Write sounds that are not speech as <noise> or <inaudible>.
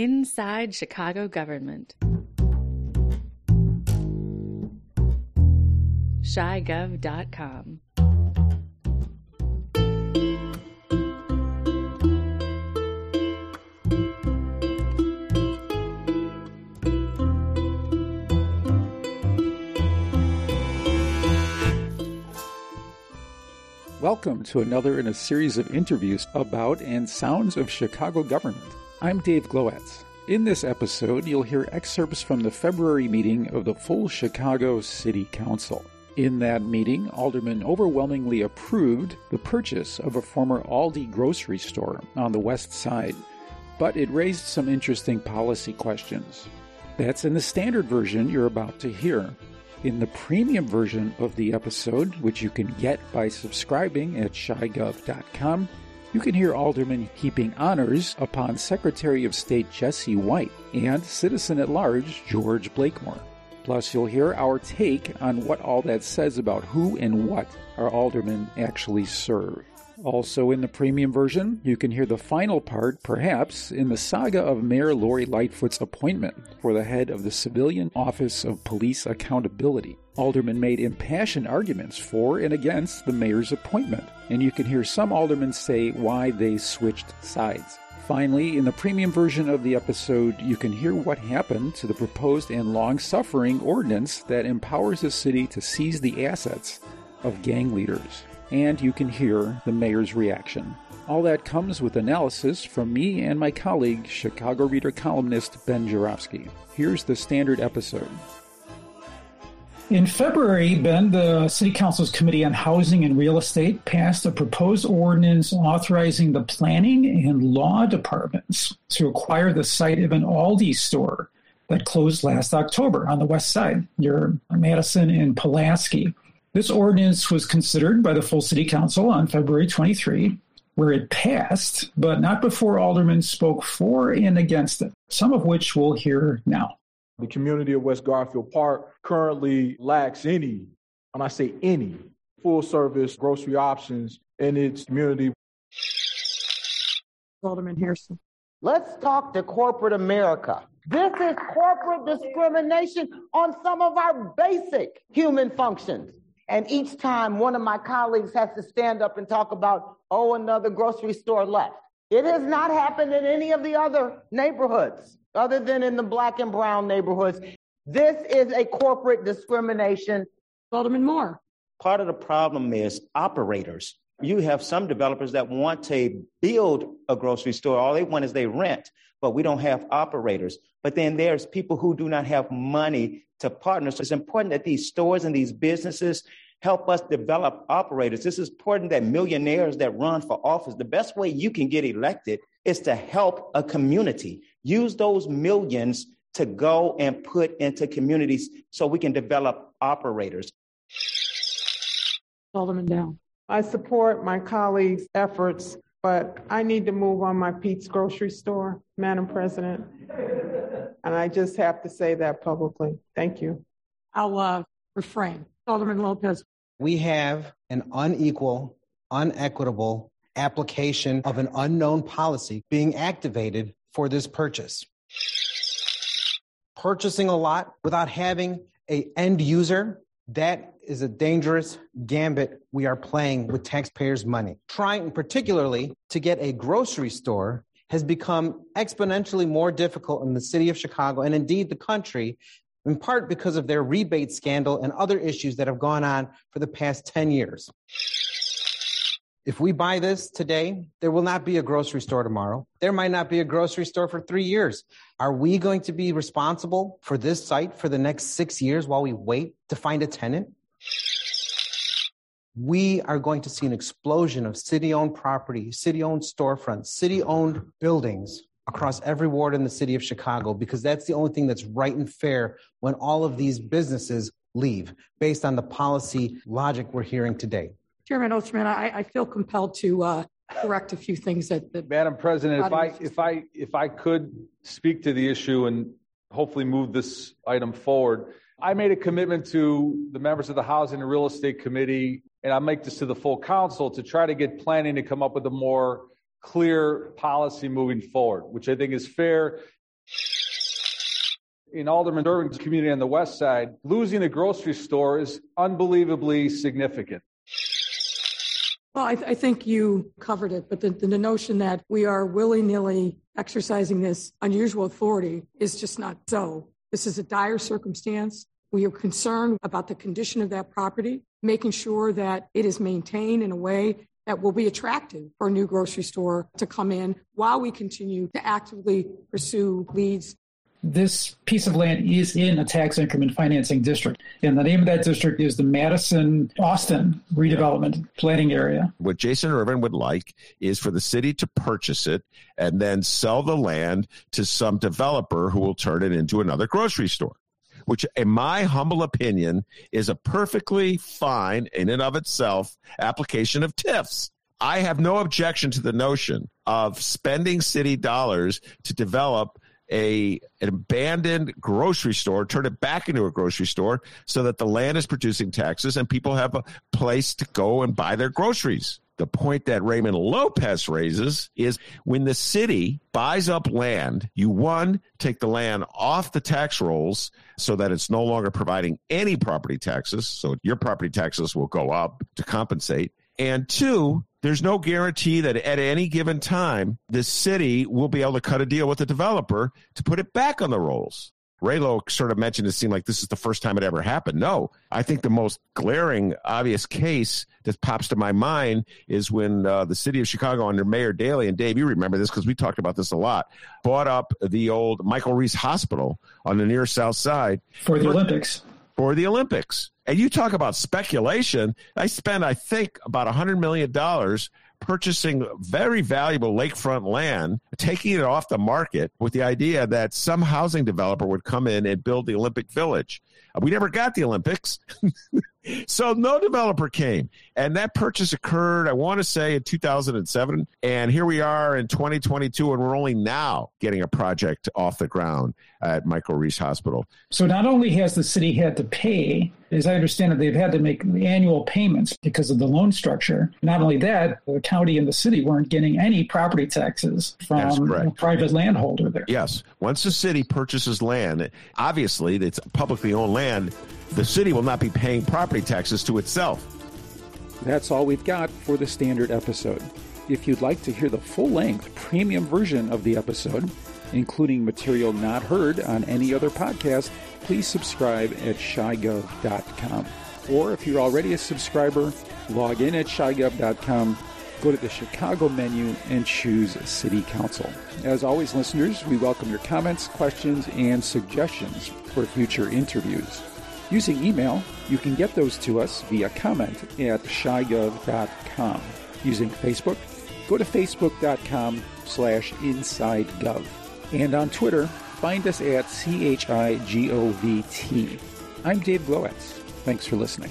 Inside Chicago Government. ChiGov.com. Welcome to another in a series of interviews about and sounds of Chicago government. I'm Dave Glowacz. In this episode, you'll hear excerpts from the February meeting of the full Chicago City Council. In that meeting, aldermen overwhelmingly approved the purchase of a former Aldi grocery store on the west side, but it raised some interesting policy questions. That's in the standard version you're about to hear. In the premium version of the episode, which you can get by subscribing at chigov.com, you can hear Alderman heaping honors upon Secretary of State Jesse White and Citizen at Large George Blakemore. Plus, you'll hear our take on what all that says about who and what our aldermen actually serve. Also, in the premium version, you can hear the final part, perhaps, in the saga of Mayor Lori Lightfoot's appointment for the head of the Civilian Office of Police Accountability. Aldermen made impassioned arguments for and against the mayor's appointment, and you can hear some aldermen say why they switched sides. Finally, in the premium version of the episode, you can hear what happened to the proposed and long suffering ordinance that empowers the city to seize the assets of gang leaders and you can hear the mayor's reaction. All that comes with analysis from me and my colleague, Chicago Reader columnist Ben Joravsky. Here's the standard episode. In February, Ben, the City Council's Committee on Housing and Real Estate passed a proposed ordinance authorizing the planning and law departments to acquire the site of an Aldi store that closed last October on the west side near Madison and Pulaski. This ordinance was considered by the full city council on February 23, where it passed, but not before aldermen spoke for and against it, some of which we'll hear now. The community of West Garfield Park currently lacks any, and I say any, full service grocery options in its community. Alderman Harrison. Let's talk to corporate America. This is corporate discrimination on some of our basic human functions. And each time one of my colleagues has to stand up and talk about, oh, another grocery store left. It has not happened in any of the other neighborhoods other than in the black and brown neighborhoods. This is a corporate discrimination. Alderman Moore. Part of the problem is operators. You have some developers that want to build a grocery store. All they want is they rent, but we don't have operators. But then there's people who do not have money to partner. So it's important that these stores and these businesses help us develop operators. This is important that millionaires that run for office, the best way you can get elected is to help a community. Use those millions to go and put into communities so we can develop operators. Alderman Dowell. I support my colleagues' efforts, but I need to move on my Pete's grocery store, Madam President. And I just have to say that publicly. Thank you. I'll uh, refrain. Alderman Lopez. We have an unequal, unequitable application of an unknown policy being activated for this purchase. Purchasing a lot without having a end user, that is a dangerous gambit we are playing with taxpayers' money. Trying particularly to get a grocery store has become exponentially more difficult in the city of Chicago and indeed the country, in part because of their rebate scandal and other issues that have gone on for the past 10 years. If we buy this today, there will not be a grocery store tomorrow. There might not be a grocery store for three years. Are we going to be responsible for this site for the next six years while we wait to find a tenant? we are going to see an explosion of city owned property, city owned storefronts, city owned buildings across every ward in the city of Chicago because that's the only thing that's right and fair when all of these businesses leave based on the policy logic we're hearing today. Chairman Osterman, I, I feel compelled to uh, correct a few things that, that Madam President, if I if I if I could speak to the issue and hopefully move this item forward. I made a commitment to the members of the Housing and Real Estate Committee and I make this to the full council to try to get planning to come up with a more clear policy moving forward, which I think is fair. In Alderman Durbin's community on the west side, losing a grocery store is unbelievably significant. Well, I, th- I think you covered it, but the, the notion that we are willy nilly exercising this unusual authority is just not so. This is a dire circumstance. We are concerned about the condition of that property, making sure that it is maintained in a way that will be attractive for a new grocery store to come in while we continue to actively pursue leads this piece of land is in a tax increment financing district. And the name of that district is the Madison Austin redevelopment planning area. What Jason Ervin would like is for the city to purchase it and then sell the land to some developer who will turn it into another grocery store. Which, in my humble opinion, is a perfectly fine, in and of itself, application of TIFs. I have no objection to the notion of spending city dollars to develop a an abandoned grocery store, turn it back into a grocery store so that the land is producing taxes and people have a place to go and buy their groceries. The point that Raymond Lopez raises is when the city buys up land, you one, take the land off the tax rolls so that it's no longer providing any property taxes. So your property taxes will go up to compensate. And two, there's no guarantee that at any given time the city will be able to cut a deal with the developer to put it back on the rolls. Raylo sort of mentioned it seemed like this is the first time it ever happened. No, I think the most glaring, obvious case that pops to my mind is when uh, the city of Chicago under Mayor Daley, and Dave, you remember this because we talked about this a lot, bought up the old Michael Reese Hospital on the near south side for the Olympics. For the Olympics. And you talk about speculation. I spent, I think, about a $100 million purchasing very valuable lakefront land, taking it off the market with the idea that some housing developer would come in and build the Olympic Village. Uh, we never got the Olympics. <laughs> so no developer came. And that purchase occurred, I want to say, in 2007. And here we are in 2022, and we're only now getting a project off the ground at Michael Reese Hospital. So not only has the city had to pay, as I understand it, they've had to make annual payments because of the loan structure. Not only that, the county and the city weren't getting any property taxes from a private landholder there. Yes. Once the city purchases land, obviously it's publicly owned land the city will not be paying property taxes to itself. That's all we've got for the standard episode. If you'd like to hear the full length premium version of the episode, including material not heard on any other podcast, please subscribe at chigov.com. Or if you're already a subscriber, log in at chigov.com, go to the Chicago menu, and choose City Council. As always, listeners, we welcome your comments, questions, and suggestions for future interviews. Using email, you can get those to us via comment at chigov.com. Using Facebook, go to facebook.com slash insidegov. And on Twitter, find us at CHIGOVT. I'm Dave Glowacz. Thanks for listening.